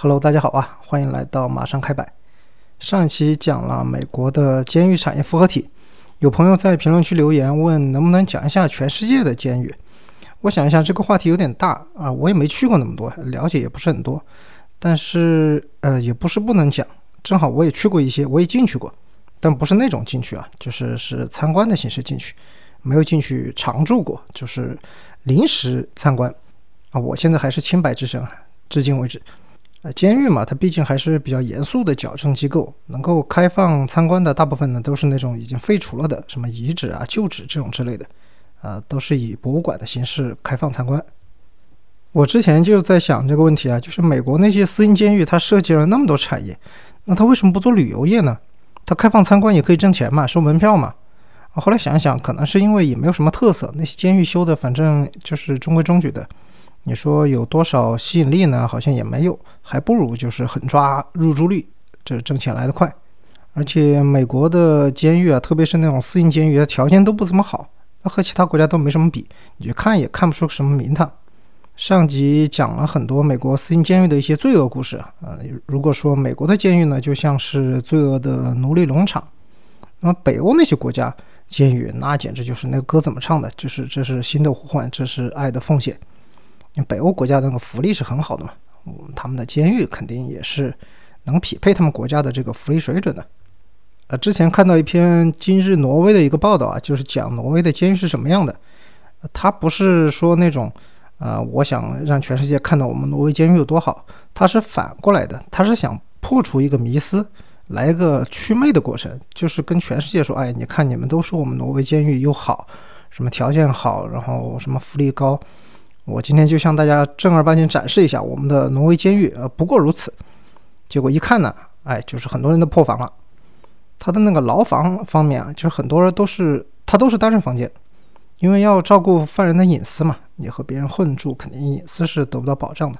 Hello，大家好啊，欢迎来到马上开摆。上一期讲了美国的监狱产业复合体，有朋友在评论区留言问能不能讲一下全世界的监狱。我想一下，这个话题有点大啊，我也没去过那么多，了解也不是很多。但是呃，也不是不能讲，正好我也去过一些，我也进去过，但不是那种进去啊，就是是参观的形式进去，没有进去常住过，就是临时参观啊。我现在还是清白之身，至今为止。呃，监狱嘛，它毕竟还是比较严肃的矫正机构，能够开放参观的大部分呢，都是那种已经废除了的，什么遗址啊、旧址这种之类的，啊，都是以博物馆的形式开放参观。我之前就在想这个问题啊，就是美国那些私营监狱，它设计了那么多产业，那它为什么不做旅游业呢？它开放参观也可以挣钱嘛，收门票嘛。后来想一想，可能是因为也没有什么特色，那些监狱修的反正就是中规中矩的。你说有多少吸引力呢？好像也没有，还不如就是狠抓入住率，这挣钱来得快。而且美国的监狱啊，特别是那种私营监狱，条件都不怎么好，那和其他国家都没什么比，你去看也看不出什么名堂。上集讲了很多美国私营监狱的一些罪恶故事呃，如果说美国的监狱呢，就像是罪恶的奴隶农场，那么北欧那些国家监狱，那简直就是那个歌怎么唱的？就是这是心的呼唤，这是爱的奉献。北欧国家的那个福利是很好的嘛，他们的监狱肯定也是能匹配他们国家的这个福利水准的。呃，之前看到一篇今日挪威的一个报道啊，就是讲挪威的监狱是什么样的。他不是说那种，呃，我想让全世界看到我们挪威监狱有多好，他是反过来的，他是想破除一个迷思，来一个祛魅的过程，就是跟全世界说，哎，你看你们都说我们挪威监狱又好，什么条件好，然后什么福利高。我今天就向大家正儿八经展示一下我们的挪威监狱，呃，不过如此。结果一看呢，哎，就是很多人都破防了。他的那个牢房方面啊，就是很多人都是他都是单人房间，因为要照顾犯人的隐私嘛，你和别人混住，肯定隐私是得不到保障的。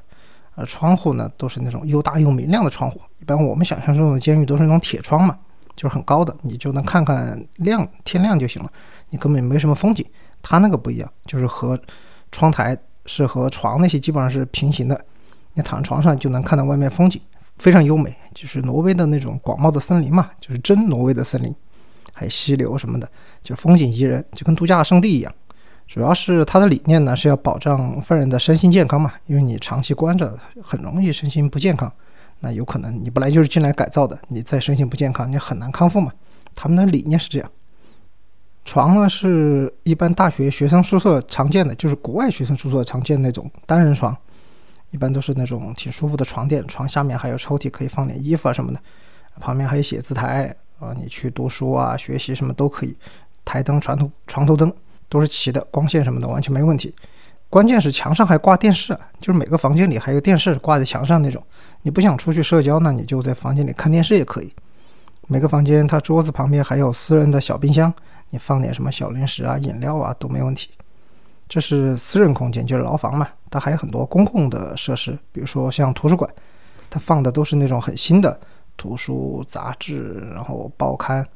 呃，窗户呢都是那种又大又明亮的窗户，一般我们想象中的监狱都是那种铁窗嘛，就是很高的，你就能看看亮天亮就行了，你根本没什么风景。他那个不一样，就是和窗台。是和床那些基本上是平行的，你躺床上就能看到外面风景，非常优美。就是挪威的那种广袤的森林嘛，就是真挪威的森林，还有溪流什么的，就风景宜人，就跟度假胜地一样。主要是它的理念呢是要保障犯人的身心健康嘛，因为你长期关着，很容易身心不健康。那有可能你本来就是进来改造的，你再身心不健康，你很难康复嘛。他们的理念是这样。床呢是一般大学学生宿舍常见的，就是国外学生宿舍常见那种单人床，一般都是那种挺舒服的床垫，床下面还有抽屉可以放点衣服啊什么的，旁边还有写字台啊，你去读书啊学习什么都可以，台灯、床头床头灯都是齐的，光线什么的完全没问题。关键是墙上还挂电视，就是每个房间里还有电视挂在墙上那种，你不想出去社交，那你就在房间里看电视也可以。每个房间它桌子旁边还有私人的小冰箱。你放点什么小零食啊、饮料啊都没问题。这是私人空间，就是牢房嘛。它还有很多公共的设施，比如说像图书馆，它放的都是那种很新的图书、杂志，然后报刊，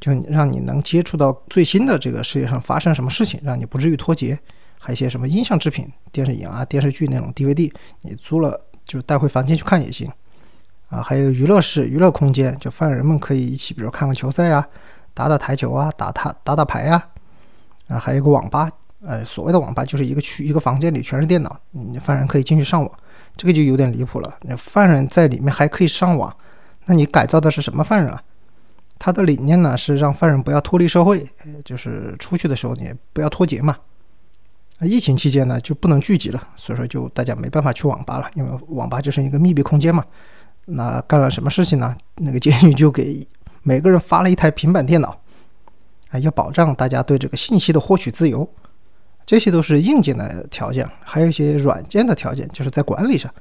就让你能接触到最新的这个世界上发生什么事情，让你不至于脱节。还有一些什么音像制品、电视影啊、电视剧那种 DVD，你租了就带回房间去看也行。啊，还有娱乐室、娱乐空间，就犯人们可以一起，比如看个球赛啊。打打台球啊，打打打打牌呀，啊，还有一个网吧，呃，所谓的网吧就是一个区一个房间里全是电脑，你犯人可以进去上网，这个就有点离谱了。那犯人在里面还可以上网，那你改造的是什么犯人啊？他的理念呢是让犯人不要脱离社会，就是出去的时候你不要脱节嘛。疫情期间呢就不能聚集了，所以说就大家没办法去网吧了，因为网吧就是一个密闭空间嘛。那干了什么事情呢？那个监狱就给。每个人发了一台平板电脑，啊，要保障大家对这个信息的获取自由，这些都是硬件的条件，还有一些软件的条件，就是在管理上，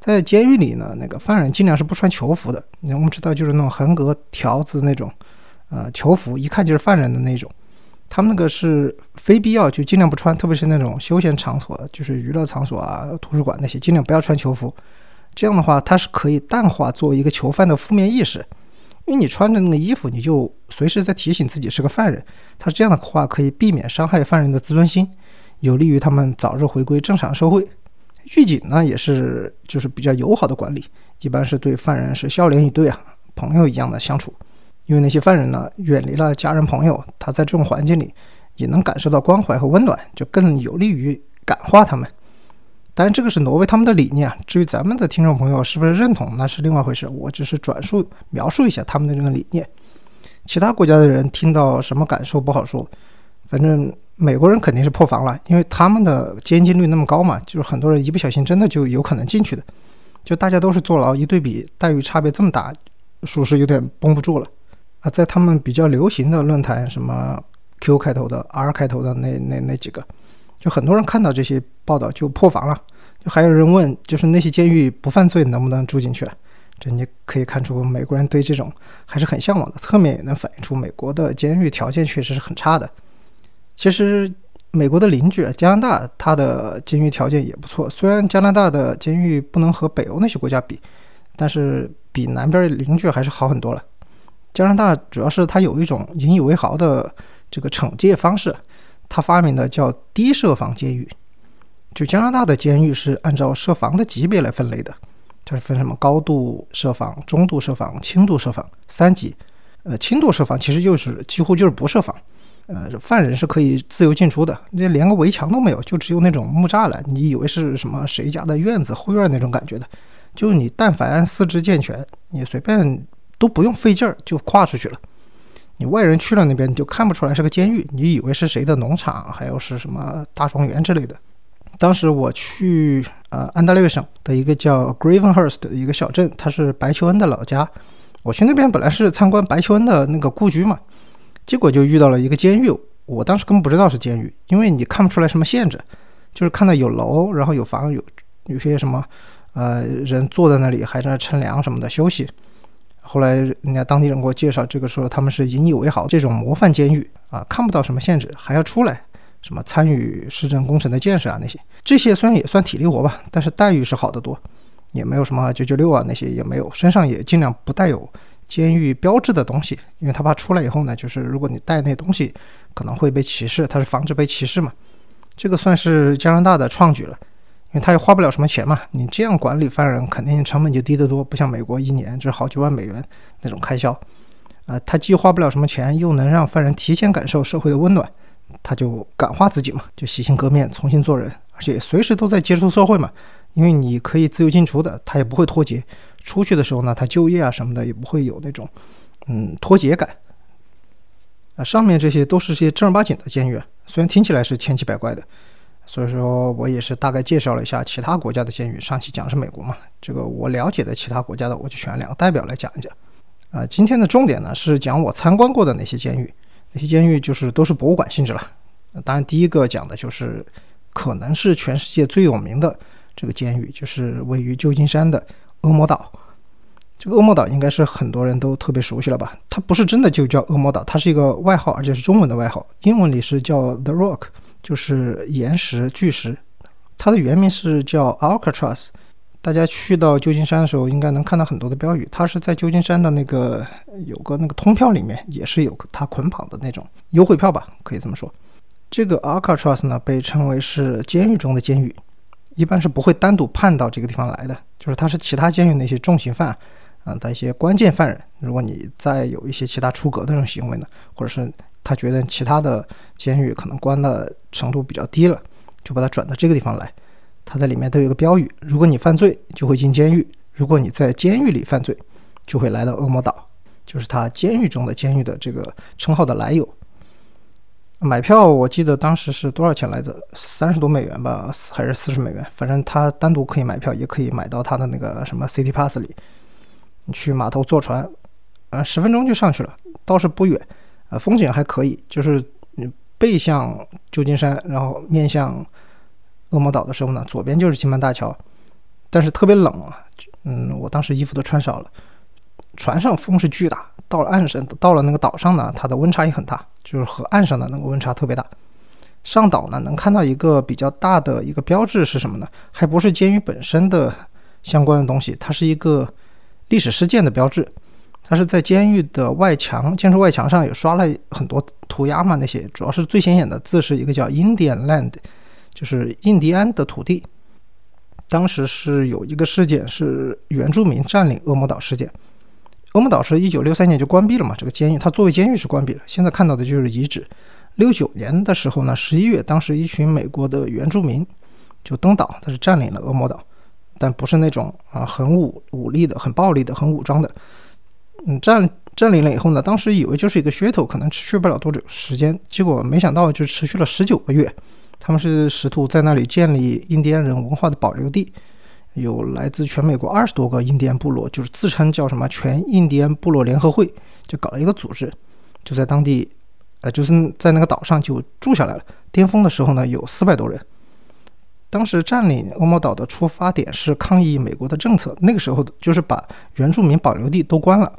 在监狱里呢，那个犯人尽量是不穿囚服的。我们知道，就是那种横格条子那种，呃，囚服一看就是犯人的那种，他们那个是非必要就尽量不穿，特别是那种休闲场所，就是娱乐场所啊、图书馆那些，尽量不要穿囚服。这样的话，它是可以淡化作为一个囚犯的负面意识。因为你穿着那个衣服，你就随时在提醒自己是个犯人。他这样的话可以避免伤害犯人的自尊心，有利于他们早日回归正常社会。狱警呢也是就是比较友好的管理，一般是对犯人是笑脸以对啊，朋友一样的相处。因为那些犯人呢远离了家人朋友，他在这种环境里也能感受到关怀和温暖，就更有利于感化他们。当然，这个是挪威他们的理念。至于咱们的听众朋友是不是认同，那是另外一回事。我只是转述描述一下他们的这个理念。其他国家的人听到什么感受不好说。反正美国人肯定是破防了，因为他们的监禁率那么高嘛，就是很多人一不小心真的就有可能进去的。就大家都是坐牢，一对比待遇差别这么大，属实有点绷不住了啊。在他们比较流行的论坛，什么 Q 开头的、R 开头的那那那几个。就很多人看到这些报道就破防了，就还有人问，就是那些监狱不犯罪能不能住进去？这你可以看出美国人对这种还是很向往的，侧面也能反映出美国的监狱条件确实是很差的。其实美国的邻居加拿大，它的监狱条件也不错，虽然加拿大的监狱不能和北欧那些国家比，但是比南边邻居还是好很多了。加拿大主要是它有一种引以为豪的这个惩戒方式。它发明的叫低设防监狱，就加拿大的监狱是按照设防的级别来分类的，它是分什么高度设防、中度设防、轻度设防三级。呃，轻度设防其实就是几乎就是不设防，呃，犯人是可以自由进出的，那连个围墙都没有，就只有那种木栅栏，你以为是什么谁家的院子后院那种感觉的，就你但凡四肢健全，你随便都不用费劲儿就跨出去了。你外人去了那边，你就看不出来是个监狱，你以为是谁的农场，还有是什么大庄园之类的。当时我去呃安大略省的一个叫 Gravenhurst 的一个小镇，它是白求恩的老家。我去那边本来是参观白求恩的那个故居嘛，结果就遇到了一个监狱。我当时根本不知道是监狱，因为你看不出来什么限制，就是看到有楼，然后有房，有有些什么呃人坐在那里，还在那乘凉什么的休息。后来人家当地人给我介绍，这个时候他们是引以为豪这种模范监狱啊，看不到什么限制，还要出来什么参与市政工程的建设啊那些，这些虽然也算体力活吧，但是待遇是好得多，也没有什么九九六啊那些也没有，身上也尽量不带有监狱标志的东西，因为他怕出来以后呢，就是如果你带那东西可能会被歧视，他是防止被歧视嘛，这个算是加拿大的创举了。因为他也花不了什么钱嘛，你这样管理犯人，肯定成本就低得多，不像美国一年就好几万美元那种开销。啊，他既花不了什么钱，又能让犯人提前感受社会的温暖，他就感化自己嘛，就洗心革面，重新做人，而且随时都在接触社会嘛。因为你可以自由进出的，他也不会脱节。出去的时候呢，他就业啊什么的也不会有那种嗯脱节感。啊，上面这些都是些正儿八经的监狱，虽然听起来是千奇百怪的。所以说我也是大概介绍了一下其他国家的监狱。上期讲是美国嘛，这个我了解的其他国家的，我就选两个代表来讲一讲。啊，今天的重点呢是讲我参观过的那些监狱，那些监狱就是都是博物馆性质了。当然，第一个讲的就是可能是全世界最有名的这个监狱，就是位于旧金山的恶魔岛。这个恶魔岛应该是很多人都特别熟悉了吧？它不是真的就叫恶魔岛，它是一个外号，而且是中文的外号，英文里是叫 The Rock。就是岩石巨石，它的原名是叫 Alcatraz。大家去到旧金山的时候，应该能看到很多的标语。它是在旧金山的那个有个那个通票里面，也是有它捆绑的那种优惠票吧，可以这么说。这个 Alcatraz 呢，被称为是监狱中的监狱，一般是不会单独判到这个地方来的。就是它是其他监狱那些重刑犯啊的一些关键犯人，如果你再有一些其他出格的这种行为呢，或者是。他觉得其他的监狱可能关的程度比较低了，就把他转到这个地方来。他在里面都有一个标语：如果你犯罪，就会进监狱；如果你在监狱里犯罪，就会来到恶魔岛。就是他监狱中的监狱的这个称号的来由。买票我记得当时是多少钱来着？三十多美元吧，还是四十美元？反正他单独可以买票，也可以买到他的那个什么 City Pass 里。你去码头坐船，呃，十分钟就上去了，倒是不远。呃，风景还可以，就是背向旧金山，然后面向恶魔岛的时候呢，左边就是金门大桥，但是特别冷啊，嗯，我当时衣服都穿少了。船上风是巨大，到了岸上，到了那个岛上呢，它的温差也很大，就是和岸上的那个温差特别大。上岛呢，能看到一个比较大的一个标志是什么呢？还不是监狱本身的相关的东西，它是一个历史事件的标志。它是在监狱的外墙，建筑外墙上有刷了很多涂鸦嘛？那些主要是最显眼的字是一个叫 Indian Land，就是印第安的土地。当时是有一个事件是原住民占领恶魔岛事件。恶魔岛是一九六三年就关闭了嘛，这个监狱它作为监狱是关闭了。现在看到的就是遗址。六九年的时候呢，十一月，当时一群美国的原住民就登岛，它是占领了恶魔岛，但不是那种啊很武武力的、很暴力的、很武装的。嗯，占占领了以后呢，当时以为就是一个噱头，可能持续不了多久时间，结果没想到就持续了十九个月。他们是试图在那里建立印第安人文化的保留地。有来自全美国二十多个印第安部落，就是自称叫什么全印第安部落联合会，就搞了一个组织，就在当地，呃，就是在那个岛上就住下来了。巅峰的时候呢，有四百多人。当时占领恶魔岛的出发点是抗议美国的政策，那个时候就是把原住民保留地都关了，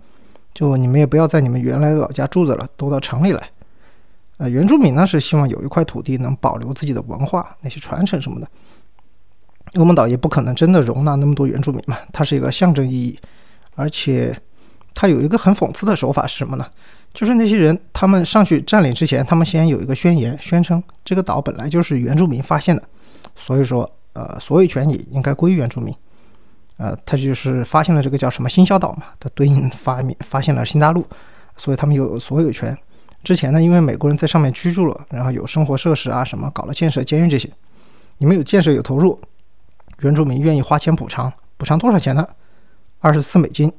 就你们也不要在你们原来的老家住着了，都到城里来。呃，原住民呢是希望有一块土地能保留自己的文化，那些传承什么的。恶魔岛也不可能真的容纳那么多原住民嘛，它是一个象征意义，而且它有一个很讽刺的手法是什么呢？就是那些人他们上去占领之前，他们先有一个宣言，宣称这个岛本来就是原住民发现的，所以说呃所有权也应该归原住民，呃他就是发现了这个叫什么新小岛嘛，它对应发明发现了新大陆，所以他们有所有权。之前呢，因为美国人在上面居住了，然后有生活设施啊什么，搞了建设监狱这些，你们有建设有投入。原住民愿意花钱补偿，补偿多少钱呢？二十四美金，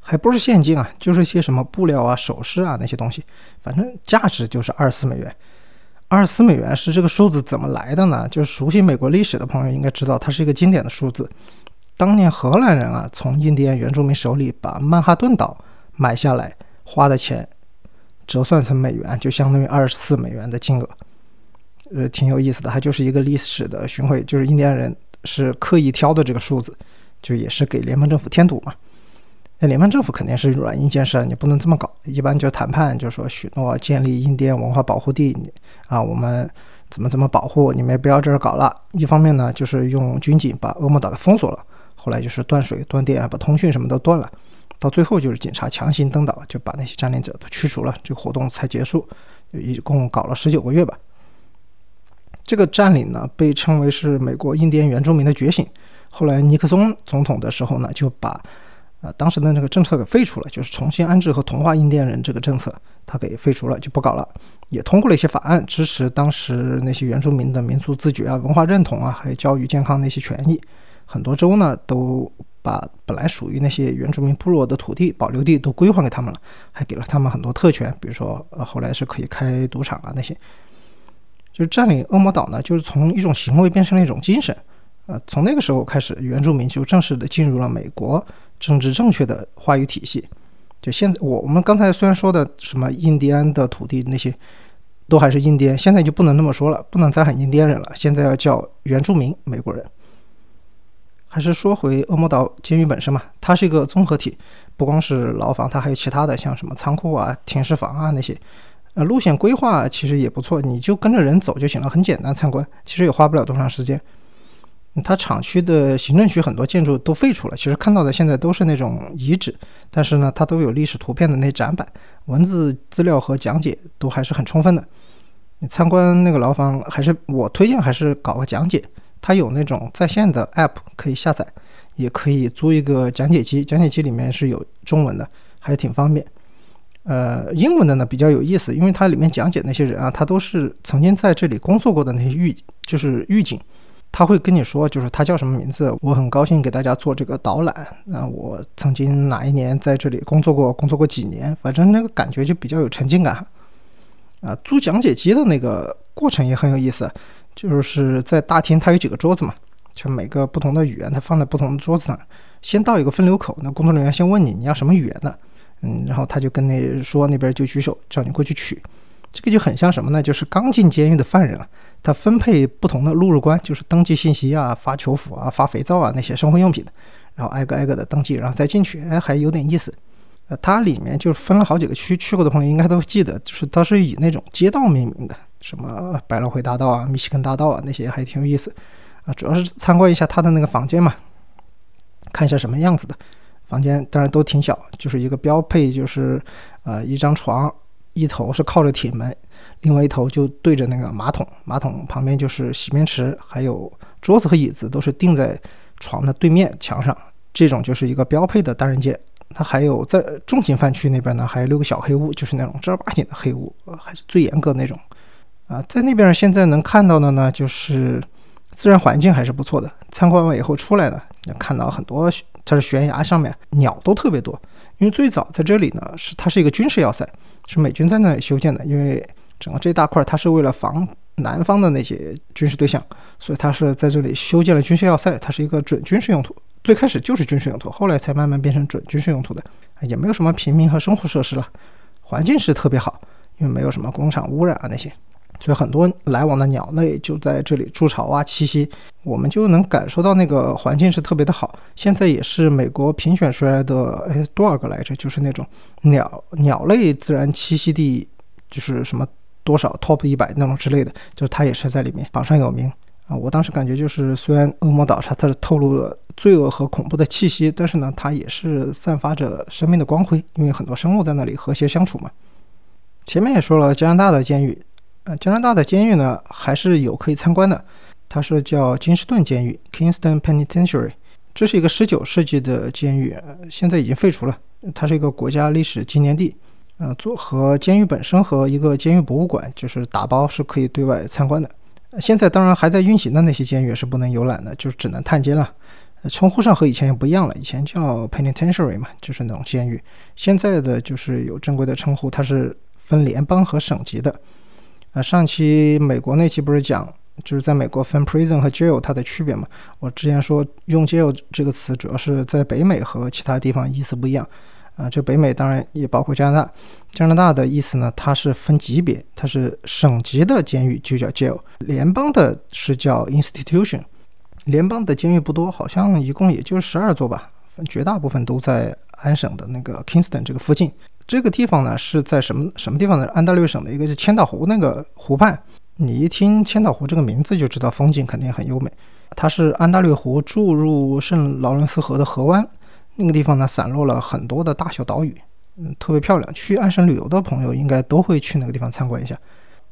还不是现金啊，就是一些什么布料啊、首饰啊那些东西，反正价值就是二十四美元。二十四美元是这个数字怎么来的呢？就是熟悉美国历史的朋友应该知道，它是一个经典的数字。当年荷兰人啊，从印第安原住民手里把曼哈顿岛买下来，花的钱折算成美元，就相当于二十四美元的金额。呃，挺有意思的，它就是一个历史的巡回，就是印第安人。是刻意挑的这个数字，就也是给联邦政府添堵嘛。那联邦政府肯定是软硬兼施，你不能这么搞。一般就谈判，就说许诺建立印第安文化保护地啊，我们怎么怎么保护，你们不要这儿搞了。一方面呢，就是用军警把恶魔岛给封锁了，后来就是断水断电，把通讯什么都断了，到最后就是警察强行登岛，就把那些占领者都驱除了，这个活动才结束，一共搞了十九个月吧。这个占领呢，被称为是美国印第安原住民的觉醒。后来尼克松总统的时候呢，就把呃当时的那个政策给废除了，就是重新安置和同化印第安人这个政策，他给废除了，就不搞了。也通过了一些法案，支持当时那些原住民的民族自觉啊、文化认同啊，还有教育健康那些权益。很多州呢，都把本来属于那些原住民部落的土地保留地都归还给他们了，还给了他们很多特权，比如说呃后来是可以开赌场啊那些。就是占领恶魔岛呢，就是从一种行为变成了一种精神，呃，从那个时候开始，原住民就正式的进入了美国政治正确的话语体系。就现在，我我们刚才虽然说的什么印第安的土地那些，都还是印第安，现在就不能那么说了，不能再喊印第安人了，现在要叫原住民美国人。还是说回恶魔岛监狱本身嘛，它是一个综合体，不光是牢房，它还有其他的，像什么仓库啊、停尸房啊那些。呃，路线规划其实也不错，你就跟着人走就行了，很简单参观，其实也花不了多长时间。它厂区的行政区很多建筑都废除了，其实看到的现在都是那种遗址，但是呢，它都有历史图片的那展板，文字资料和讲解都还是很充分的。你参观那个牢房，还是我推荐还是搞个讲解，它有那种在线的 App 可以下载，也可以租一个讲解机，讲解机里面是有中文的，还挺方便。呃，英文的呢比较有意思，因为它里面讲解那些人啊，他都是曾经在这里工作过的那些狱，就是狱警，他会跟你说，就是他叫什么名字。我很高兴给大家做这个导览。啊，我曾经哪一年在这里工作过，工作过几年，反正那个感觉就比较有沉浸感。啊，租讲解机的那个过程也很有意思，就是在大厅它有几个桌子嘛，就每个不同的语言它放在不同的桌子上，先到一个分流口，那工作人员先问你你要什么语言的。嗯，然后他就跟那说那边就举手叫你过去取，这个就很像什么呢？就是刚进监狱的犯人，他分配不同的录入关，就是登记信息啊、发囚服啊、发肥皂啊那些生活用品的，然后挨个挨个的登记，然后再进去，哎，还有点意思。呃，它里面就是分了好几个区，去过的朋友应该都记得，就是它是以那种街道命名的，什么百老汇大道啊、密西根大道啊那些还挺有意思啊。主要是参观一下他的那个房间嘛，看一下什么样子的。房间当然都挺小，就是一个标配，就是呃一张床，一头是靠着铁门，另外一头就对着那个马桶，马桶旁边就是洗面池，还有桌子和椅子都是钉在床的对面墙上，这种就是一个标配的单人间。它还有在重型犯区那边呢，还有六个小黑屋，就是那种正儿八经的黑屋，还是最严格那种。啊，在那边现在能看到的呢，就是自然环境还是不错的。参观完以后出来呢，能看到很多，它是悬崖上面鸟都特别多。因为最早在这里呢，是它是一个军事要塞，是美军在那里修建的。因为整个这大块它是为了防南方的那些军事对象，所以它是在这里修建了军事要塞。它是一个准军事用途，最开始就是军事用途，后来才慢慢变成准军事用途的。也没有什么平民和生活设施了，环境是特别好，因为没有什么工厂污染啊那些。所以很多来往的鸟类就在这里筑巢啊栖息，我们就能感受到那个环境是特别的好。现在也是美国评选出来的，哎，多少个来着？就是那种鸟鸟类自然栖息地，就是什么多少 top 一百那种之类的，就是它也是在里面榜上有名啊。我当时感觉就是，虽然恶魔岛上它是透露了罪恶和恐怖的气息，但是呢，它也是散发着生命的光辉，因为很多生物在那里和谐相处嘛。前面也说了，加拿大的监狱。加拿大的监狱呢，还是有可以参观的。它是叫金士顿监狱 （Kingston Penitentiary），这是一个19世纪的监狱，现在已经废除了。它是一个国家历史纪念地。呃，做和监狱本身和一个监狱博物馆，就是打包是可以对外参观的。现在当然还在运行的那些监狱是不能游览的，就是只能探监了。称呼上和以前也不一样了，以前叫 Penitentiary 嘛，就是那种监狱。现在的就是有正规的称呼，它是分联邦和省级的。啊，上期美国那期不是讲，就是在美国分 prison 和 jail 它的区别嘛？我之前说用 jail 这个词，主要是在北美和其他地方意思不一样。啊，这北美当然也包括加拿大。加拿大的意思呢，它是分级别，它是省级的监狱就叫 jail，联邦的是叫 institution。联邦的监狱不多，好像一共也就十二座吧，绝大部分都在安省的那个 Kingston 这个附近。这个地方呢是在什么什么地方呢？安大略省的一个是千岛湖那个湖畔。你一听千岛湖这个名字就知道风景肯定很优美。它是安大略湖注入圣劳伦斯河的河湾，那个地方呢散落了很多的大小岛屿，嗯，特别漂亮。去安省旅游的朋友应该都会去那个地方参观一下。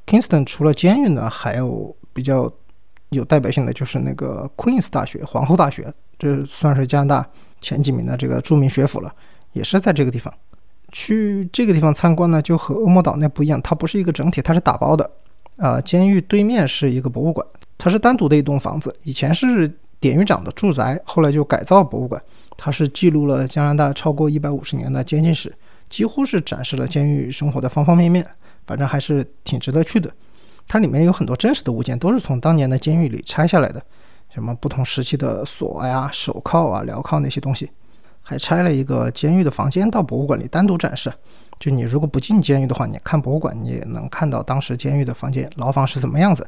Kingston 除了监狱呢，还有比较有代表性的就是那个 Queen's 大学皇后大学，这算是加拿大前几名的这个著名学府了，也是在这个地方。去这个地方参观呢，就和恶魔岛那不一样，它不是一个整体，它是打包的。啊，监狱对面是一个博物馆，它是单独的一栋房子，以前是典狱长的住宅，后来就改造博物馆。它是记录了加拿大超过一百五十年的监禁史，几乎是展示了监狱生活的方方面面，反正还是挺值得去的。它里面有很多真实的物件，都是从当年的监狱里拆下来的，什么不同时期的锁呀、手铐啊、镣铐那些东西。还拆了一个监狱的房间到博物馆里单独展示。就你如果不进监狱的话，你看博物馆，你也能看到当时监狱的房间、牢房是怎么样子。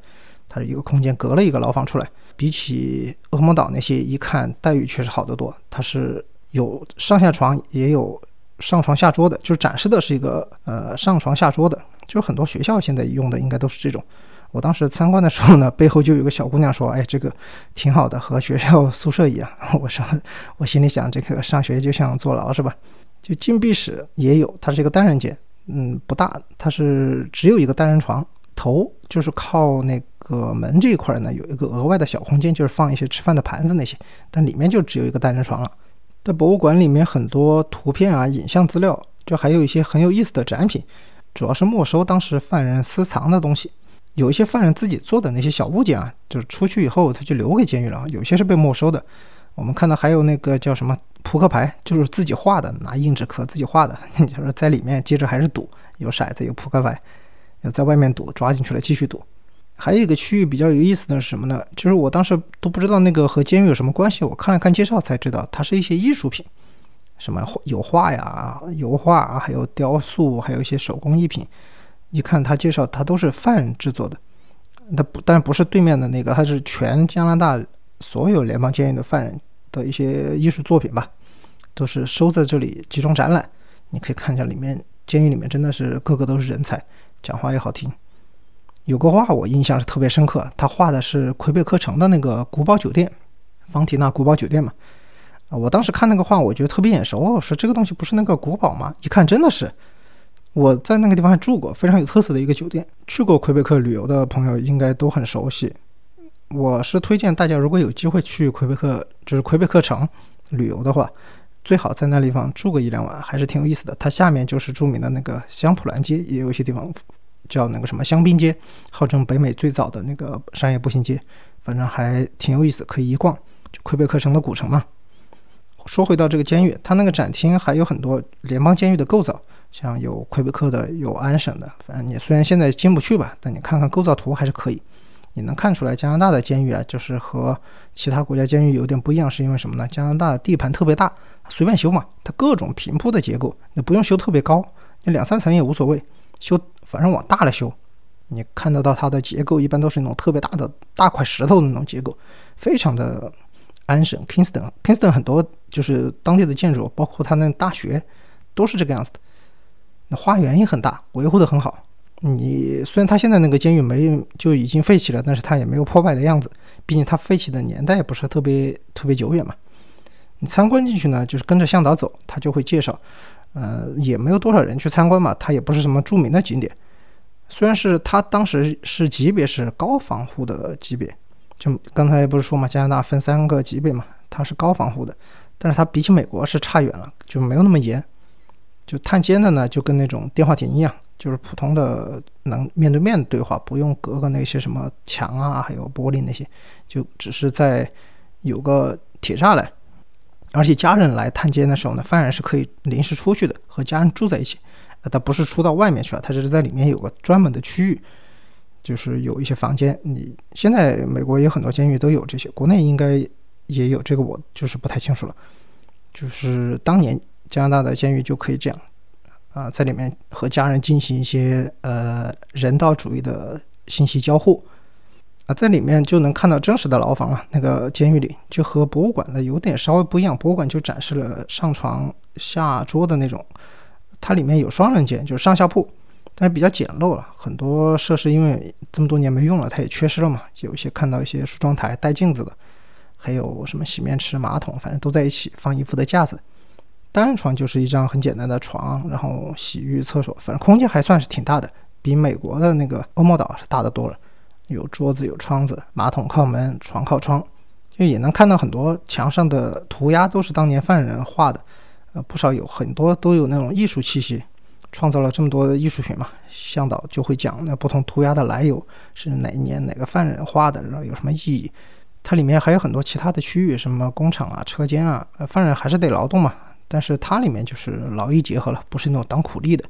它是一个空间，隔了一个牢房出来。比起恶魔岛那些，一看待遇确实好得多。它是有上下床，也有上床下桌的，就展示的是一个呃上床下桌的。就是很多学校现在用的应该都是这种。我当时参观的时候呢，背后就有个小姑娘说：“哎，这个挺好的，和学校宿舍一样。” 我说：“我心里想，这个上学就像坐牢是吧？”就禁闭室也有，它是一个单人间，嗯，不大，它是只有一个单人床，头就是靠那个门这一块呢，有一个额外的小空间，就是放一些吃饭的盘子那些，但里面就只有一个单人床了。在博物馆里面，很多图片啊、影像资料，就还有一些很有意思的展品，主要是没收当时犯人私藏的东西。有一些犯人自己做的那些小物件啊，就是出去以后他就留给监狱了。有些是被没收的。我们看到还有那个叫什么扑克牌，就是自己画的，拿硬纸壳自己画的。就是在里面接着还是赌，有骰子，有扑克牌，要在外面赌，抓进去了继续赌。还有一个区域比较有意思的是什么呢？就是我当时都不知道那个和监狱有什么关系，我看了看介绍才知道，它是一些艺术品，什么有画呀、油画啊，还有雕塑，还有一些手工艺品。一看他介绍，他都是犯人制作的，那不但不是对面的那个，他是全加拿大所有联邦监狱的犯人的一些艺术作品吧，都是收在这里集中展览。你可以看一下里面，监狱里面真的是个个都是人才，讲话也好听。有个画我印象是特别深刻，他画的是魁北克城的那个古堡酒店，方提纳古堡酒店嘛。啊，我当时看那个画，我觉得特别眼熟，我说这个东西不是那个古堡吗？一看真的是。我在那个地方还住过，非常有特色的一个酒店。去过魁北克旅游的朋友应该都很熟悉。我是推荐大家，如果有机会去魁北克，就是魁北克城旅游的话，最好在那地方住个一两晚，还是挺有意思的。它下面就是著名的那个香普兰街，也有一些地方叫那个什么香槟街，号称北美最早的那个商业步行街，反正还挺有意思，可以一逛。就魁北克城的古城嘛。说回到这个监狱，它那个展厅还有很多联邦监狱的构造，像有魁北克的，有安省的。反正你虽然现在进不去吧，但你看看构造图还是可以。你能看出来加拿大的监狱啊，就是和其他国家监狱有点不一样，是因为什么呢？加拿大的地盘特别大，随便修嘛，它各种平铺的结构，你不用修特别高，你两三层也无所谓，修反正往大了修。你看得到它的结构，一般都是那种特别大的大块石头的那种结构，非常的安省。Kingston，Kingston 很多就是当地的建筑，包括它那大学，都是这个样子的。那花园也很大，维护的很好。你虽然它现在那个监狱没就已经废弃了，但是它也没有破败的样子。毕竟它废弃的年代不是特别特别久远嘛。你参观进去呢，就是跟着向导走，他就会介绍。呃，也没有多少人去参观嘛，它也不是什么著名的景点。虽然是它当时是级别是高防护的级别，就刚才不是说嘛，加拿大分三个级别嘛，它是高防护的，但是它比起美国是差远了，就没有那么严。就探监的呢，就跟那种电话亭一样。就是普通的能面对面对话，不用隔个那些什么墙啊，还有玻璃那些，就只是在有个铁栅栏。而且家人来探监的时候呢，犯人是可以临时出去的，和家人住在一起。呃，他不是出到外面去了，他只是在里面有个专门的区域，就是有一些房间。你现在美国有很多监狱都有这些，国内应该也有这个，我就是不太清楚了。就是当年加拿大的监狱就可以这样。啊，在里面和家人进行一些呃人道主义的信息交互啊，在里面就能看到真实的牢房了。那个监狱里就和博物馆的有点稍微不一样，博物馆就展示了上床下桌的那种，它里面有双人间，就是上下铺，但是比较简陋了。很多设施因为这么多年没用了，它也缺失了嘛。有一些看到一些梳妆台带镜子的，还有什么洗面池、马桶，反正都在一起放衣服的架子。单人床就是一张很简单的床，然后洗浴、厕所，反正空间还算是挺大的，比美国的那个欧莫岛是大的多了。有桌子、有窗子，马桶靠门，床靠窗，就也能看到很多墙上的涂鸦都是当年犯人画的，呃，不少有很多都有那种艺术气息，创造了这么多的艺术品嘛。向导就会讲那不同涂鸦的来由，是哪一年哪个犯人画的，然后有什么意义。它里面还有很多其他的区域，什么工厂啊、车间啊，呃，犯人还是得劳动嘛。但是它里面就是劳逸结合了，不是那种当苦力的。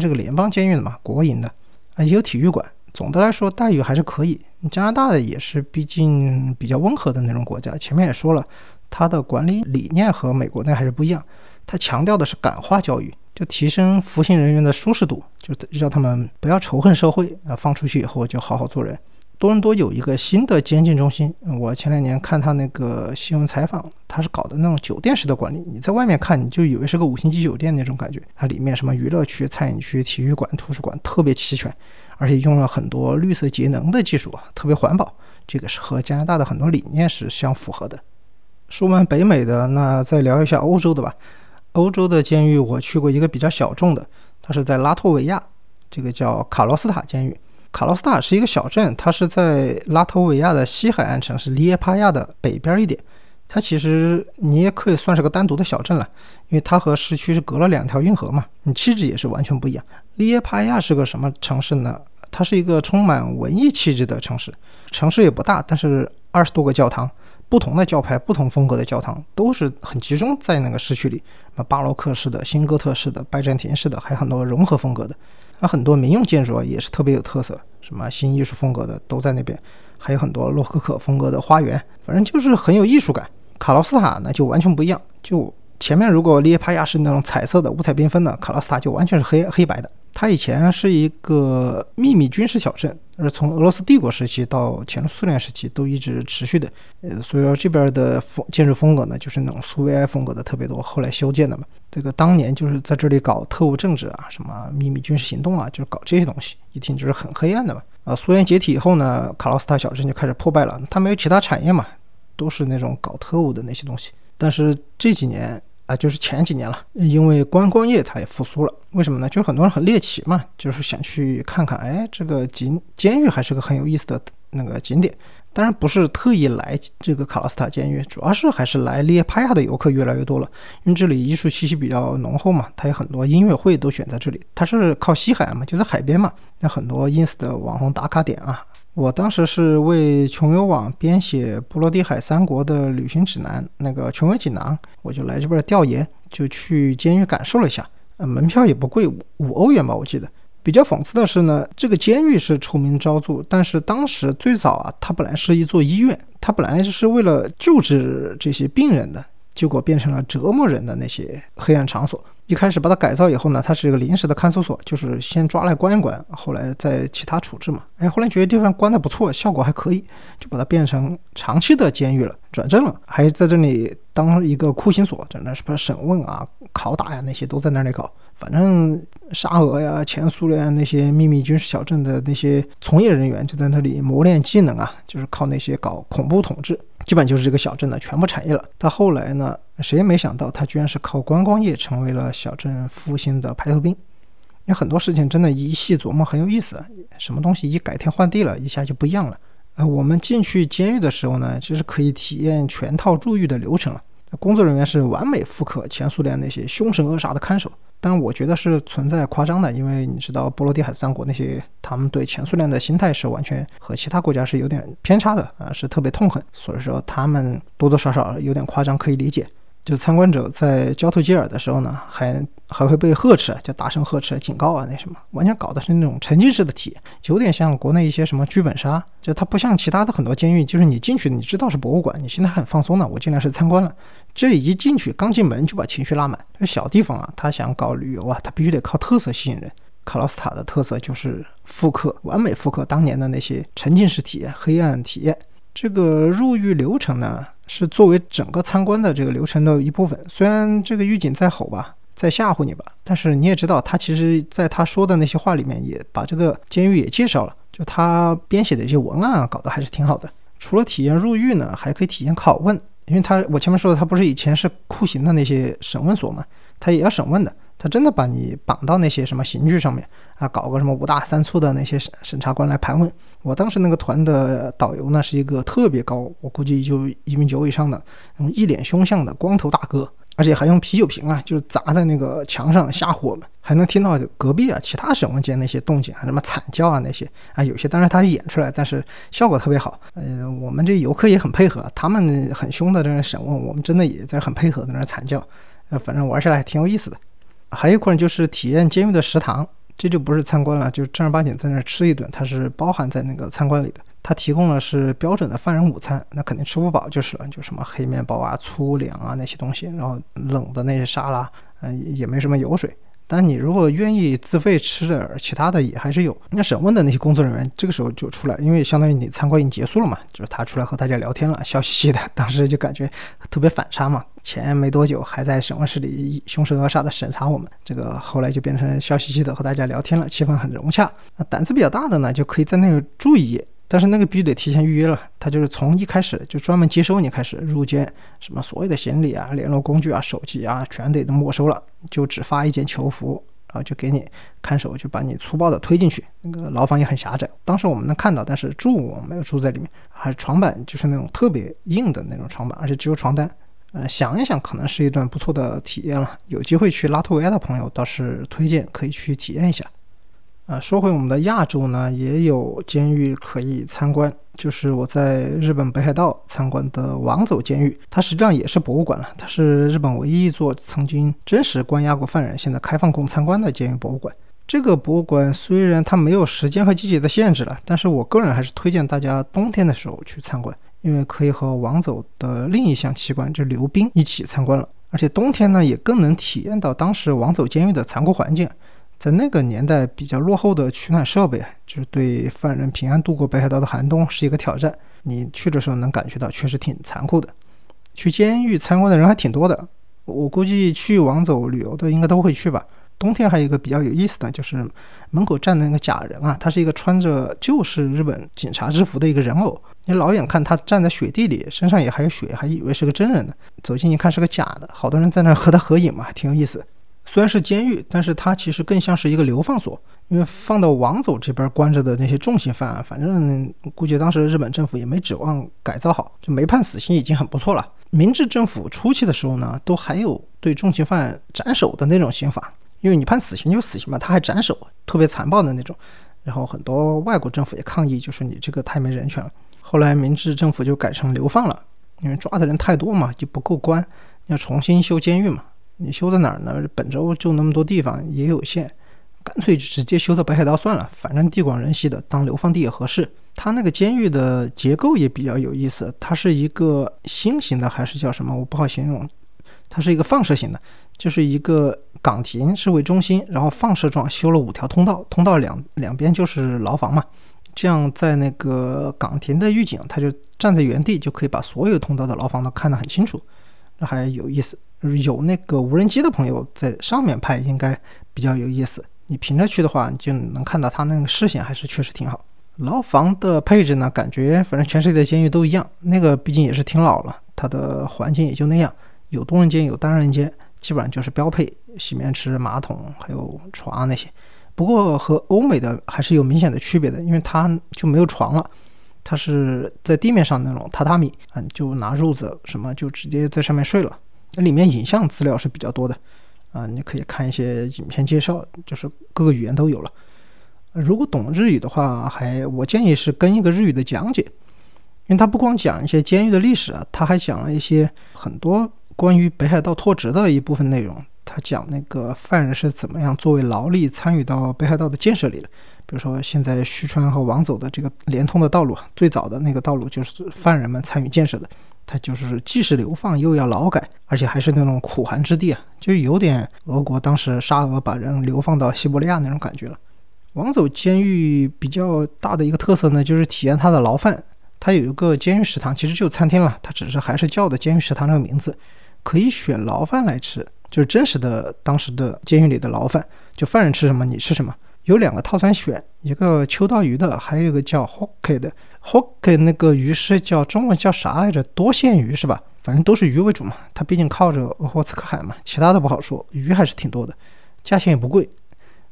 这个联邦监狱的嘛，国营的啊，也有体育馆。总的来说，待遇还是可以。加拿大的也是，毕竟比较温和的那种国家。前面也说了，它的管理理念和美国那还是不一样。它强调的是感化教育，就提升服刑人员的舒适度，就让他们不要仇恨社会啊，放出去以后就好好做人。多伦多有一个新的监禁中心，我前两年看他那个新闻采访，他是搞的那种酒店式的管理。你在外面看，你就以为是个五星级酒店那种感觉。它里面什么娱乐区、餐饮区、体育馆、图书馆特别齐全，而且用了很多绿色节能的技术啊，特别环保。这个是和加拿大的很多理念是相符合的。说完北美的，那再聊一下欧洲的吧。欧洲的监狱我去过一个比较小众的，它是在拉脱维亚，这个叫卡洛斯塔监狱。卡洛斯塔是一个小镇，它是在拉脱维亚的西海岸城市利耶帕亚的北边一点。它其实你也可以算是个单独的小镇了，因为它和市区是隔了两条运河嘛，你气质也是完全不一样。利耶帕亚是个什么城市呢？它是一个充满文艺气质的城市，城市也不大，但是二十多个教堂，不同的教派、不同风格的教堂都是很集中在那个市区里，什么巴洛克式的、新哥特式的、拜占庭式的，还有很多融合风格的。那很多民用建筑啊也是特别有特色，什么新艺术风格的都在那边，还有很多洛可可风格的花园，反正就是很有艺术感。卡洛斯塔呢就完全不一样，就前面如果利耶帕亚是那种彩色的、五彩缤纷的，卡洛斯塔就完全是黑黑白的。它以前是一个秘密军事小镇，是从俄罗斯帝国时期到前苏联时期都一直持续的。呃，所以说这边的风建筑风格呢，就是那种苏维埃风格的特别多，后来修建的嘛。这个当年就是在这里搞特务政治啊，什么秘密军事行动啊，就是搞这些东西，一听就是很黑暗的嘛。啊，苏联解体以后呢，卡洛斯塔小镇就开始破败了，它没有其他产业嘛，都是那种搞特务的那些东西。但是这几年。啊，就是前几年了，因为观光业它也复苏了。为什么呢？就是很多人很猎奇嘛，就是想去看看，哎，这个景监狱还是个很有意思的那个景点。当然不是特意来这个卡拉斯塔监狱，主要是还是来列帕亚的游客越来越多了，因为这里艺术气息比较浓厚嘛，它有很多音乐会都选在这里。它是靠西海岸嘛，就在海边嘛，有很多 ins 的网红打卡点啊。我当时是为穷游网编写波罗的海三国的旅行指南，那个穷游锦囊，我就来这边调研，就去监狱感受了一下。呃，门票也不贵，五五欧元吧，我记得。比较讽刺的是呢，这个监狱是臭名昭著，但是当时最早啊，它本来是一座医院，它本来就是为了救治这些病人的，结果变成了折磨人的那些黑暗场所。一开始把它改造以后呢，它是一个临时的看守所，就是先抓来关一关，后来再其他处置嘛。哎，后来觉得地方关的不错，效果还可以，就把它变成长期的监狱了，转正了，还在这里当一个酷刑所，在那什么审问啊、拷打呀那些都在那里搞。反正沙俄呀、前苏联那些秘密军事小镇的那些从业人员就在那里磨练技能啊，就是靠那些搞恐怖统治。基本就是这个小镇的全部产业了。到后来呢，谁也没想到，他居然是靠观光业成为了小镇复兴的排头兵。有很多事情真的，一细琢磨很有意思。什么东西一改天换地了，一下就不一样了。呃，我们进去监狱的时候呢，其实可以体验全套入狱的流程了。工作人员是完美复刻前苏联那些凶神恶煞的看守。但我觉得是存在夸张的，因为你知道波罗的海三国那些，他们对前苏联的心态是完全和其他国家是有点偏差的啊，是特别痛恨，所以说他们多多少少有点夸张，可以理解。就参观者在交头接耳的时候呢，还还会被呵斥，就大声呵斥、警告啊，那什么，完全搞的是那种沉浸式的体验，有点像国内一些什么剧本杀，就它不像其他的很多监狱，就是你进去你知道是博物馆，你现在很放松的，我进来是参观了，这里一进去刚进门就把情绪拉满。这小地方啊，他想搞旅游啊，他必须得靠特色吸引人。卡洛斯塔的特色就是复刻，完美复刻当年的那些沉浸式体验、黑暗体验。这个入狱流程呢？是作为整个参观的这个流程的一部分。虽然这个狱警在吼吧，在吓唬你吧，但是你也知道，他其实在他说的那些话里面，也把这个监狱也介绍了。就他编写的一些文案啊，搞得还是挺好的。除了体验入狱呢，还可以体验拷问，因为他我前面说的，他不是以前是酷刑的那些审问所嘛，他也要审问的。他真的把你绑到那些什么刑具上面啊，搞个什么五大三粗的那些审审查官来盘问。我当时那个团的导游呢，是一个特别高，我估计就一米九以上的，用一脸凶相的光头大哥，而且还用啤酒瓶啊，就是砸在那个墙上吓唬我们。还能听到隔壁啊其他审问间那些动静啊，什么惨叫啊那些啊，有些当然他是演出来，但是效果特别好。嗯，我们这游客也很配合，他们很凶的在那审问，我们真的也在很配合在那惨叫。那，反正玩下来挺有意思的。还有一块就是体验监狱的食堂，这就不是参观了，就正儿八经在那儿吃一顿，它是包含在那个参观里的。它提供的是标准的犯人午餐，那肯定吃不饱就是了，就什么黑面包啊、粗粮啊那些东西，然后冷的那些沙拉，嗯，也没什么油水。但你如果愿意自费吃点其他的，也还是有。那审问的那些工作人员这个时候就出来，因为相当于你参观已经结束了嘛，就是他出来和大家聊天了，笑嘻嘻的。当时就感觉特别反差嘛，前没多久还在审问室里凶神恶煞的审查我们，这个后来就变成笑嘻嘻的和大家聊天了，气氛很融洽。那胆子比较大的呢，就可以在那个住一夜。但是那个必须得提前预约了，他就是从一开始就专门接收你开始入监，什么所有的行李啊、联络工具啊、手机啊，全得都没收了，就只发一件囚服，然后就给你看守，就把你粗暴的推进去。那个牢房也很狭窄，当时我们能看到，但是住我们没有住在里面，还床板就是那种特别硬的那种床板，而且只有床单。呃，想一想，可能是一段不错的体验了。有机会去拉脱维亚的朋友，倒是推荐可以去体验一下。啊，说回我们的亚洲呢，也有监狱可以参观，就是我在日本北海道参观的王走监狱，它实际上也是博物馆了，它是日本唯一一座曾经真实关押过犯人、现在开放供参观的监狱博物馆。这个博物馆虽然它没有时间和季节的限制了，但是我个人还是推荐大家冬天的时候去参观，因为可以和王走的另一项奇观，就是溜冰一起参观了，而且冬天呢也更能体验到当时王走监狱的残酷环境。在那个年代，比较落后的取暖设备，就是对犯人平安度过北海道的寒冬是一个挑战。你去的时候能感觉到，确实挺残酷的。去监狱参观的人还挺多的，我估计去王走旅游的应该都会去吧。冬天还有一个比较有意思的，就是门口站的那个假人啊，他是一个穿着旧式日本警察制服的一个人偶。你老远看他站在雪地里，身上也还有雪，还以为是个真人呢。走近一看是个假的，好多人在那和他合影嘛，还挺有意思。虽然是监狱，但是它其实更像是一个流放所，因为放到王走这边关着的那些重刑犯，反正估计当时日本政府也没指望改造好，就没判死刑已经很不错了。明治政府初期的时候呢，都还有对重刑犯斩首的那种刑法。因为你判死刑就死刑嘛，他还斩首，特别残暴的那种。然后很多外国政府也抗议，就说你这个太没人权了。后来明治政府就改成流放了，因为抓的人太多嘛，就不够关，要重新修监狱嘛。你修在哪儿呢？本州就那么多地方也有限，干脆直接修到北海道算了，反正地广人稀的，当流放地也合适。它那个监狱的结构也比较有意思，它是一个星形的还是叫什么？我不好形容。它是一个放射型的，就是一个岗亭是为中心，然后放射状修了五条通道，通道两两边就是牢房嘛。这样在那个岗亭的狱警，他就站在原地就可以把所有通道的牢房都看得很清楚，这还有意思。有那个无人机的朋友在上面拍，应该比较有意思。你平着去的话，你就能看到他那个视线还是确实挺好。牢房的配置呢，感觉反正全世界的监狱都一样。那个毕竟也是挺老了，它的环境也就那样。有多人间，有单人间，基本上就是标配洗面池、马桶，还有床啊那些。不过和欧美的还是有明显的区别的，因为它就没有床了，它是在地面上那种榻榻米嗯，就拿褥子什么就直接在上面睡了。那里面影像资料是比较多的啊，你可以看一些影片介绍，就是各个语言都有了。如果懂日语的话，还我建议是跟一个日语的讲解，因为他不光讲一些监狱的历史啊，他还讲了一些很多。关于北海道拓殖的一部分内容，他讲那个犯人是怎么样作为劳力参与到北海道的建设里的。比如说，现在须川和王走的这个连通的道路，最早的那个道路就是犯人们参与建设的。他就是既是流放又要劳改，而且还是那种苦寒之地啊，就有点俄国当时沙俄把人流放到西伯利亚那种感觉了。王走监狱比较大的一个特色呢，就是体验他的牢饭。他有一个监狱食堂，其实就餐厅了，他只是还是叫的监狱食堂那个名字。可以选牢饭来吃，就是真实的当时的监狱里的牢饭，就犯人吃什么你吃什么。有两个套餐选，一个秋刀鱼的，还有一个叫 h o k e 的。h o k e 那个鱼是叫中文叫啥来着？多线鱼是吧？反正都是鱼为主嘛。它毕竟靠着鄂霍次克海嘛，其他的不好说。鱼还是挺多的，价钱也不贵。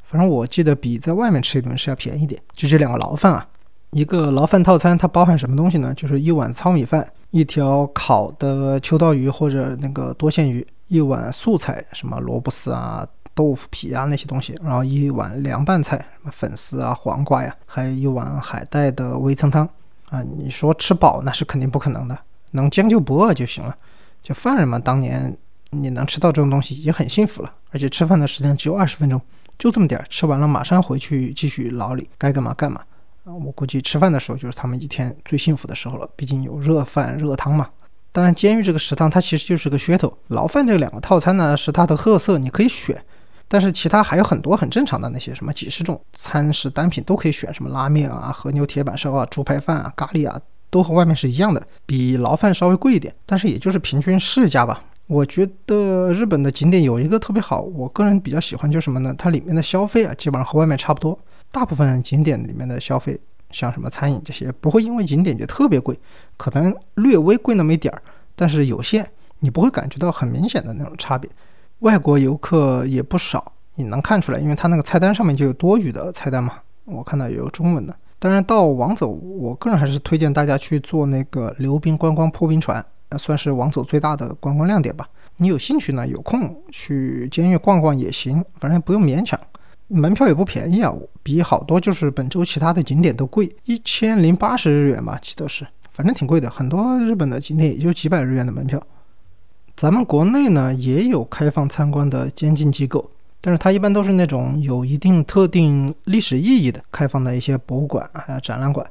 反正我记得比在外面吃一顿是要便宜点。就这两个牢饭啊。一个牢饭套餐，它包含什么东西呢？就是一碗糙米饭，一条烤的秋刀鱼或者那个多线鱼，一碗素菜，什么萝卜丝啊、豆腐皮啊那些东西，然后一碗凉拌菜，什么粉丝啊、黄瓜呀，还有一碗海带的微噌汤啊。你说吃饱那是肯定不可能的，能将就不饿就行了。就犯人嘛，当年你能吃到这种东西已经很幸福了，而且吃饭的时间只有二十分钟，就这么点儿，吃完了马上回去继续牢里该干嘛干嘛。我估计吃饭的时候就是他们一天最幸福的时候了，毕竟有热饭热汤嘛。当然，监狱这个食堂它其实就是个噱头，牢饭这两个套餐呢是它的特色，你可以选。但是其他还有很多很正常的那些什么几十种餐食单品都可以选，什么拉面啊、和牛铁板烧啊、猪排饭啊、咖喱啊，都和外面是一样的，比牢饭稍微贵一点，但是也就是平均市价吧。我觉得日本的景点有一个特别好，我个人比较喜欢，就是什么呢？它里面的消费啊，基本上和外面差不多。大部分景点里面的消费，像什么餐饮这些，不会因为景点就特别贵，可能略微贵那么一点儿，但是有限，你不会感觉到很明显的那种差别。外国游客也不少，你能看出来，因为他那个菜单上面就有多语的菜单嘛。我看到有中文的。当然，到王走，我个人还是推荐大家去坐那个溜冰观光破冰船，算是王走最大的观光亮点吧。你有兴趣呢，有空去监狱逛逛也行，反正不用勉强。门票也不便宜啊，比好多就是本州其他的景点都贵，一千零八十日元吧，记得是，反正挺贵的。很多日本的景点也就几百日元的门票。咱们国内呢也有开放参观的监禁机构，但是它一般都是那种有一定特定历史意义的开放的一些博物馆还有展览馆。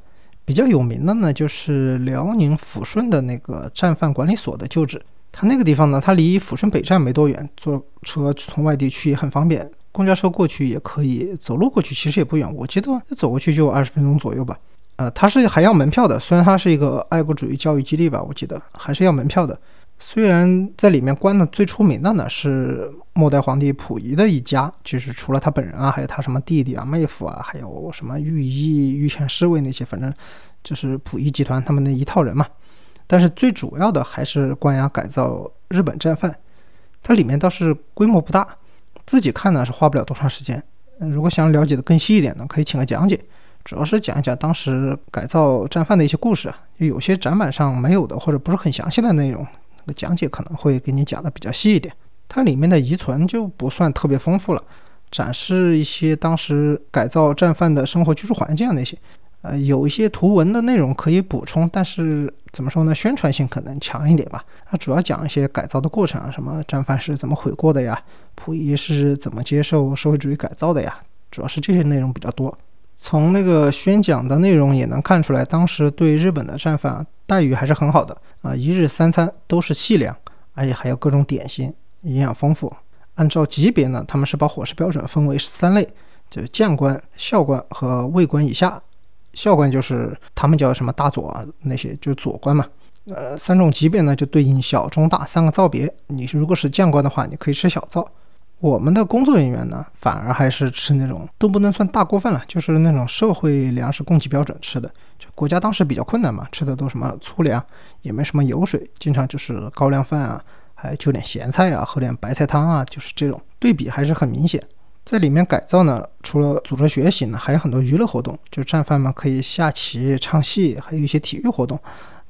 比较有名的呢就是辽宁抚顺的那个战犯管理所的旧址，它那个地方呢，它离抚顺北站没多远，坐车从外地去也很方便。公交车过去也可以，走路过去其实也不远，我记得走过去就二十分钟左右吧。呃，它是还要门票的，虽然它是一个爱国主义教育基地吧，我记得还是要门票的。虽然在里面关的最出名的呢是末代皇帝溥仪的一家，就是除了他本人啊，还有他什么弟弟啊、妹夫啊，还有什么御医、御前侍卫那些，反正就是溥仪集团他们那一套人嘛。但是最主要的还是关押改造日本战犯，它里面倒是规模不大，自己看呢是花不了多长时间。如果想了解的更细一点呢，可以请个讲解，主要是讲一讲当时改造战犯的一些故事啊，有些展板上没有的或者不是很详细的内容。讲解可能会给你讲的比较细一点，它里面的遗存就不算特别丰富了，展示一些当时改造战犯的生活居住环境啊那些，呃，有一些图文的内容可以补充，但是怎么说呢，宣传性可能强一点吧。它主要讲一些改造的过程啊，什么战犯是怎么悔过的呀，溥仪是怎么接受社会主义改造的呀，主要是这些内容比较多。从那个宣讲的内容也能看出来，当时对日本的战犯待遇还是很好的啊，一日三餐都是细粮，而且还有各种点心，营养丰富。按照级别呢，他们是把伙食标准分为三类，就是将官、校官和尉官以下。校官就是他们叫什么大佐啊，那些就是佐官嘛。呃，三种级别呢就对应小、中、大三个灶别。你如果是将官的话，你可以吃小灶。我们的工作人员呢，反而还是吃那种都不能算大锅饭了，就是那种社会粮食供给标准吃的。就国家当时比较困难嘛，吃的都什么粗粮，也没什么油水，经常就是高粱饭啊，还就点咸菜啊，喝点白菜汤啊，就是这种对比还是很明显。在里面改造呢，除了组织学习呢，还有很多娱乐活动，就战犯们可以下棋、唱戏，还有一些体育活动。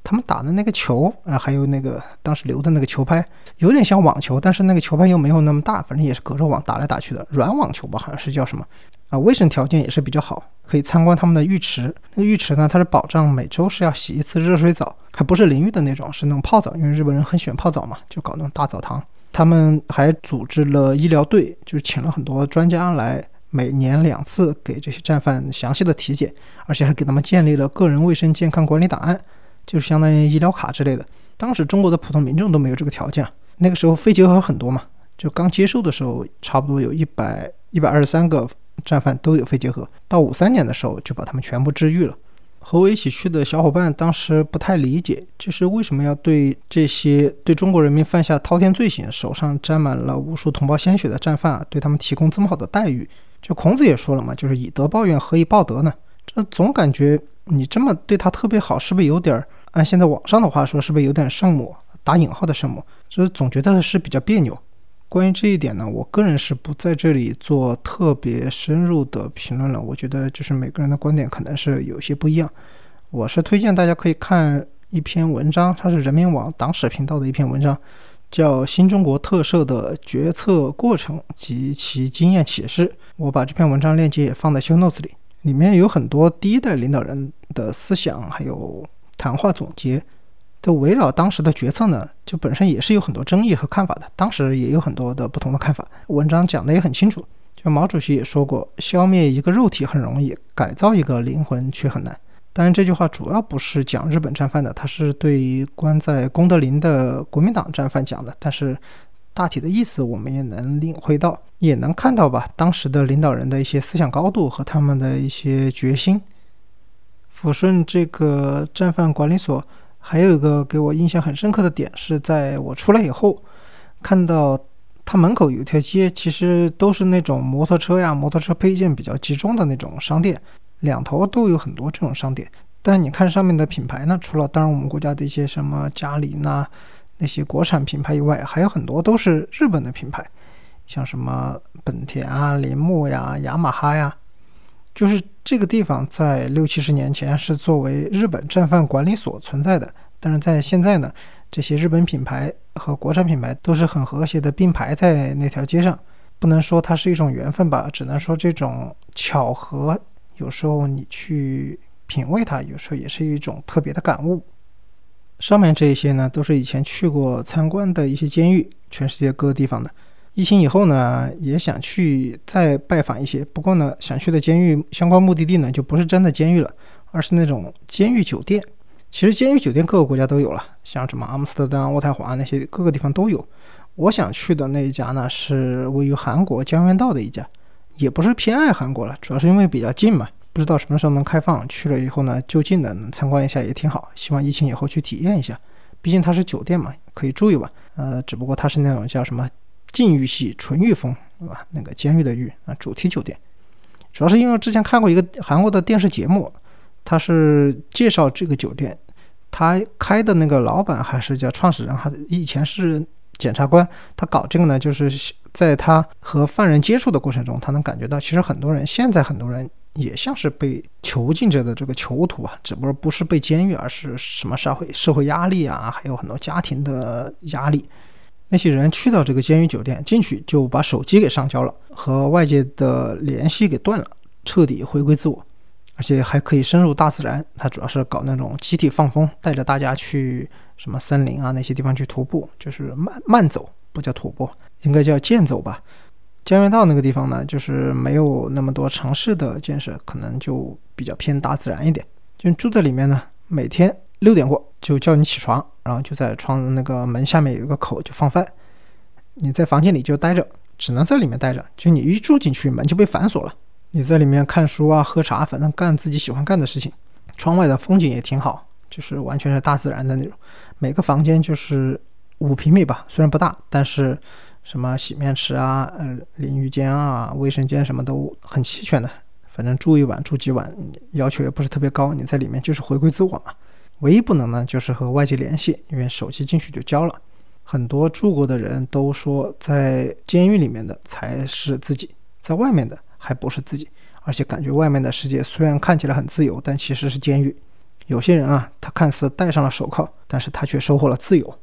他们打的那个球啊，还有那个当时留的那个球拍，有点像网球，但是那个球拍又没有那么大，反正也是隔着网打来打去的软网球吧，好像是叫什么啊？卫生条件也是比较好，可以参观他们的浴池。那个浴池呢，它是保障每周是要洗一次热水澡，还不是淋浴的那种，是那种泡澡，因为日本人很喜欢泡澡嘛，就搞那种大澡堂。他们还组织了医疗队，就是请了很多专家来，每年两次给这些战犯详细的体检，而且还给他们建立了个人卫生健康管理档案。就是相当于医疗卡之类的，当时中国的普通民众都没有这个条件啊。那个时候肺结核很多嘛，就刚接受的时候，差不多有一百一百二十三个战犯都有肺结核。到五三年的时候，就把他们全部治愈了。和我一起去的小伙伴当时不太理解，就是为什么要对这些对中国人民犯下滔天罪行、手上沾满了无数同胞鲜血的战犯，啊对他们提供这么好的待遇？就孔子也说了嘛，就是以德报怨，何以报德呢？这总感觉你这么对他特别好，是不是有点儿？按现在网上的话说，是不是有点圣母打引号的圣母？就是总觉得是比较别扭。关于这一点呢，我个人是不在这里做特别深入的评论了。我觉得就是每个人的观点可能是有些不一样。我是推荐大家可以看一篇文章，它是人民网党史频道的一篇文章，叫《新中国特色的决策过程及其经验启示》。我把这篇文章链接也放在 show notes 里，里面有很多第一代领导人的思想，还有。谈话总结，就围绕当时的决策呢，就本身也是有很多争议和看法的。当时也有很多的不同的看法，文章讲的也很清楚。就毛主席也说过，消灭一个肉体很容易，改造一个灵魂却很难。当然，这句话主要不是讲日本战犯的，他是对于关在功德林的国民党战犯讲的。但是大体的意思我们也能领会到，也能看到吧，当时的领导人的一些思想高度和他们的一些决心。抚顺这个战犯管理所，还有一个给我印象很深刻的点，是在我出来以后，看到它门口有一条街，其实都是那种摩托车呀、摩托车配件比较集中的那种商店，两头都有很多这种商店。但是你看上面的品牌呢，除了当然我们国家的一些什么嘉陵呐那些国产品牌以外，还有很多都是日本的品牌，像什么本田啊、铃木呀、雅马哈呀。就是这个地方在六七十年前是作为日本战犯管理所存在的，但是在现在呢，这些日本品牌和国产品牌都是很和谐的并排在那条街上。不能说它是一种缘分吧，只能说这种巧合，有时候你去品味它，有时候也是一种特别的感悟。上面这些呢，都是以前去过参观的一些监狱，全世界各个地方的。疫情以后呢，也想去再拜访一些。不过呢，想去的监狱相关目的地呢，就不是真的监狱了，而是那种监狱酒店。其实监狱酒店各个国家都有了，像什么阿姆斯特丹、渥太华那些各个地方都有。我想去的那一家呢，是位于韩国江原道的一家，也不是偏爱韩国了，主要是因为比较近嘛。不知道什么时候能开放，去了以后呢，就近的能参观一下也挺好。希望疫情以后去体验一下。毕竟它是酒店嘛，可以住一晚。呃，只不过它是那种叫什么禁欲系纯欲风，对吧？那个监狱的狱啊，主题酒店。主要是因为之前看过一个韩国的电视节目，他是介绍这个酒店，他开的那个老板还是叫创始人，还以前是检察官。他搞这个呢，就是在他和犯人接触的过程中，他能感觉到，其实很多人现在很多人也像是被囚禁着的这个囚徒啊，只不过不是被监狱，而是什么社会社会压力啊，还有很多家庭的压力。那些人去到这个监狱酒店，进去就把手机给上交了，和外界的联系给断了，彻底回归自我，而且还可以深入大自然。他主要是搞那种集体放风，带着大家去什么森林啊那些地方去徒步，就是慢慢走，不叫徒步，应该叫健走吧。江原道那个地方呢，就是没有那么多城市的建设，可能就比较偏大自然一点。就住在里面呢，每天。六点过就叫你起床，然后就在窗那个门下面有一个口就放饭，你在房间里就待着，只能在里面待着。就你一住进去，门就被反锁了。你在里面看书啊、喝茶，反正干自己喜欢干的事情。窗外的风景也挺好，就是完全是大自然的那种。每个房间就是五平米吧，虽然不大，但是什么洗面池啊、呃淋浴间啊、卫生间什么都很齐全的。反正住一晚住几晚，要求也不是特别高。你在里面就是回归自我嘛。唯一不能呢，就是和外界联系，因为手机进去就交了。很多住过的人都说，在监狱里面的才是自己，在外面的还不是自己。而且感觉外面的世界虽然看起来很自由，但其实是监狱。有些人啊，他看似戴上了手铐，但是他却收获了自由。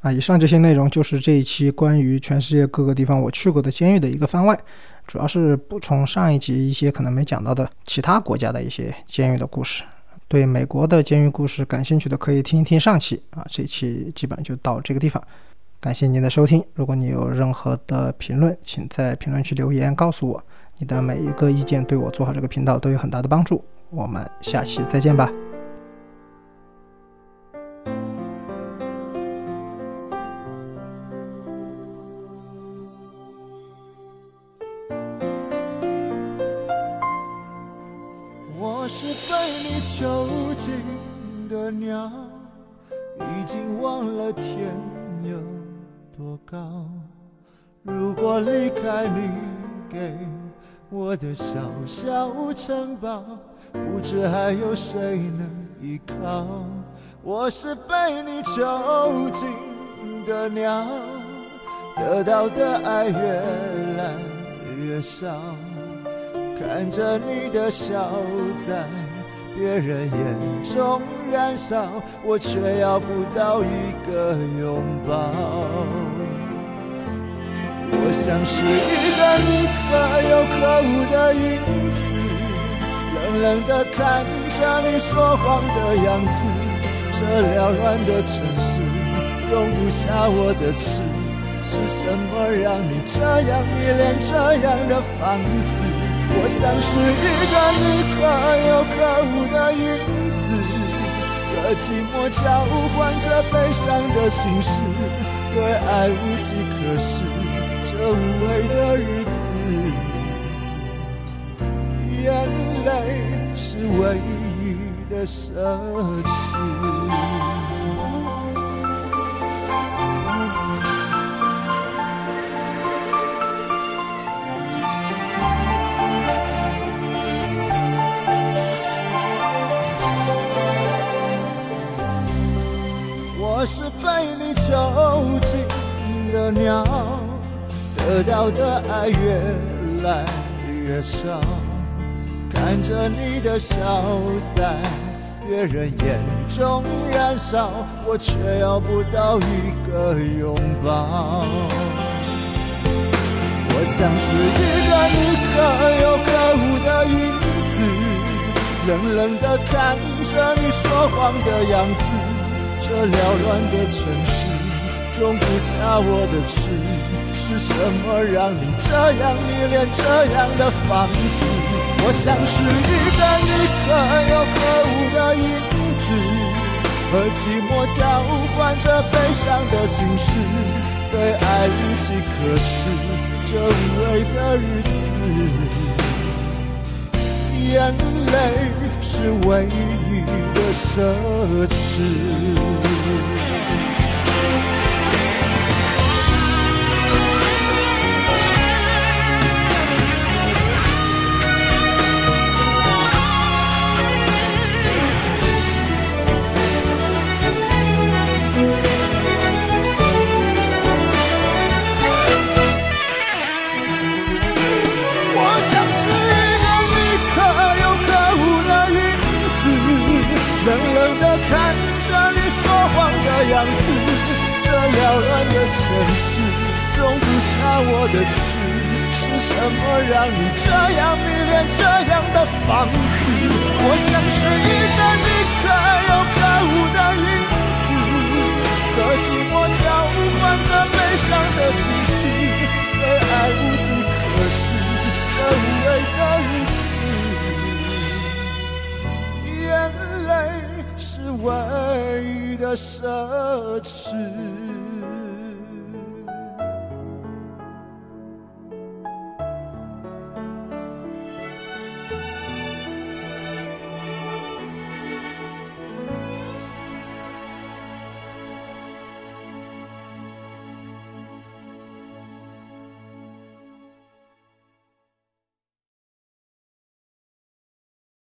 啊，以上这些内容就是这一期关于全世界各个地方我去过的监狱的一个番外，主要是补充上一集一些可能没讲到的其他国家的一些监狱的故事。对美国的监狱故事感兴趣的，可以听一听上期啊。这期基本就到这个地方，感谢您的收听。如果你有任何的评论，请在评论区留言告诉我。你的每一个意见对我做好这个频道都有很大的帮助。我们下期再见吧。离开你给我的小小城堡，不知还有谁能依靠。我是被你囚禁的鸟，得到的爱越来越少，看着你的笑在。别人眼中燃烧，我却要不到一个拥抱。我像是一个你可有可无的影子，冷冷的看着你说谎的样子。这缭乱的城市容不下我的痴，是什么让你这样迷恋这样的放肆？我像是一个你可有可无的影子，和寂寞交换着悲伤的心事，对爱无计可施，无味的日子，眼泪是唯一的奢侈。我是被你囚禁的鸟，得到的爱越来越少，看着你的笑在别人眼中燃烧，我却要不到一个拥抱。我像是一个你可有可无的影子，冷冷的看着你说谎的样子。这缭乱的城市容不下我的痴，是什么让你这样迷恋这样的放肆？我像是一个你可有可无的影子，和寂寞交换着悲伤的心事，对爱无计可施，这无味的日子，眼泪是唯一的。奢侈。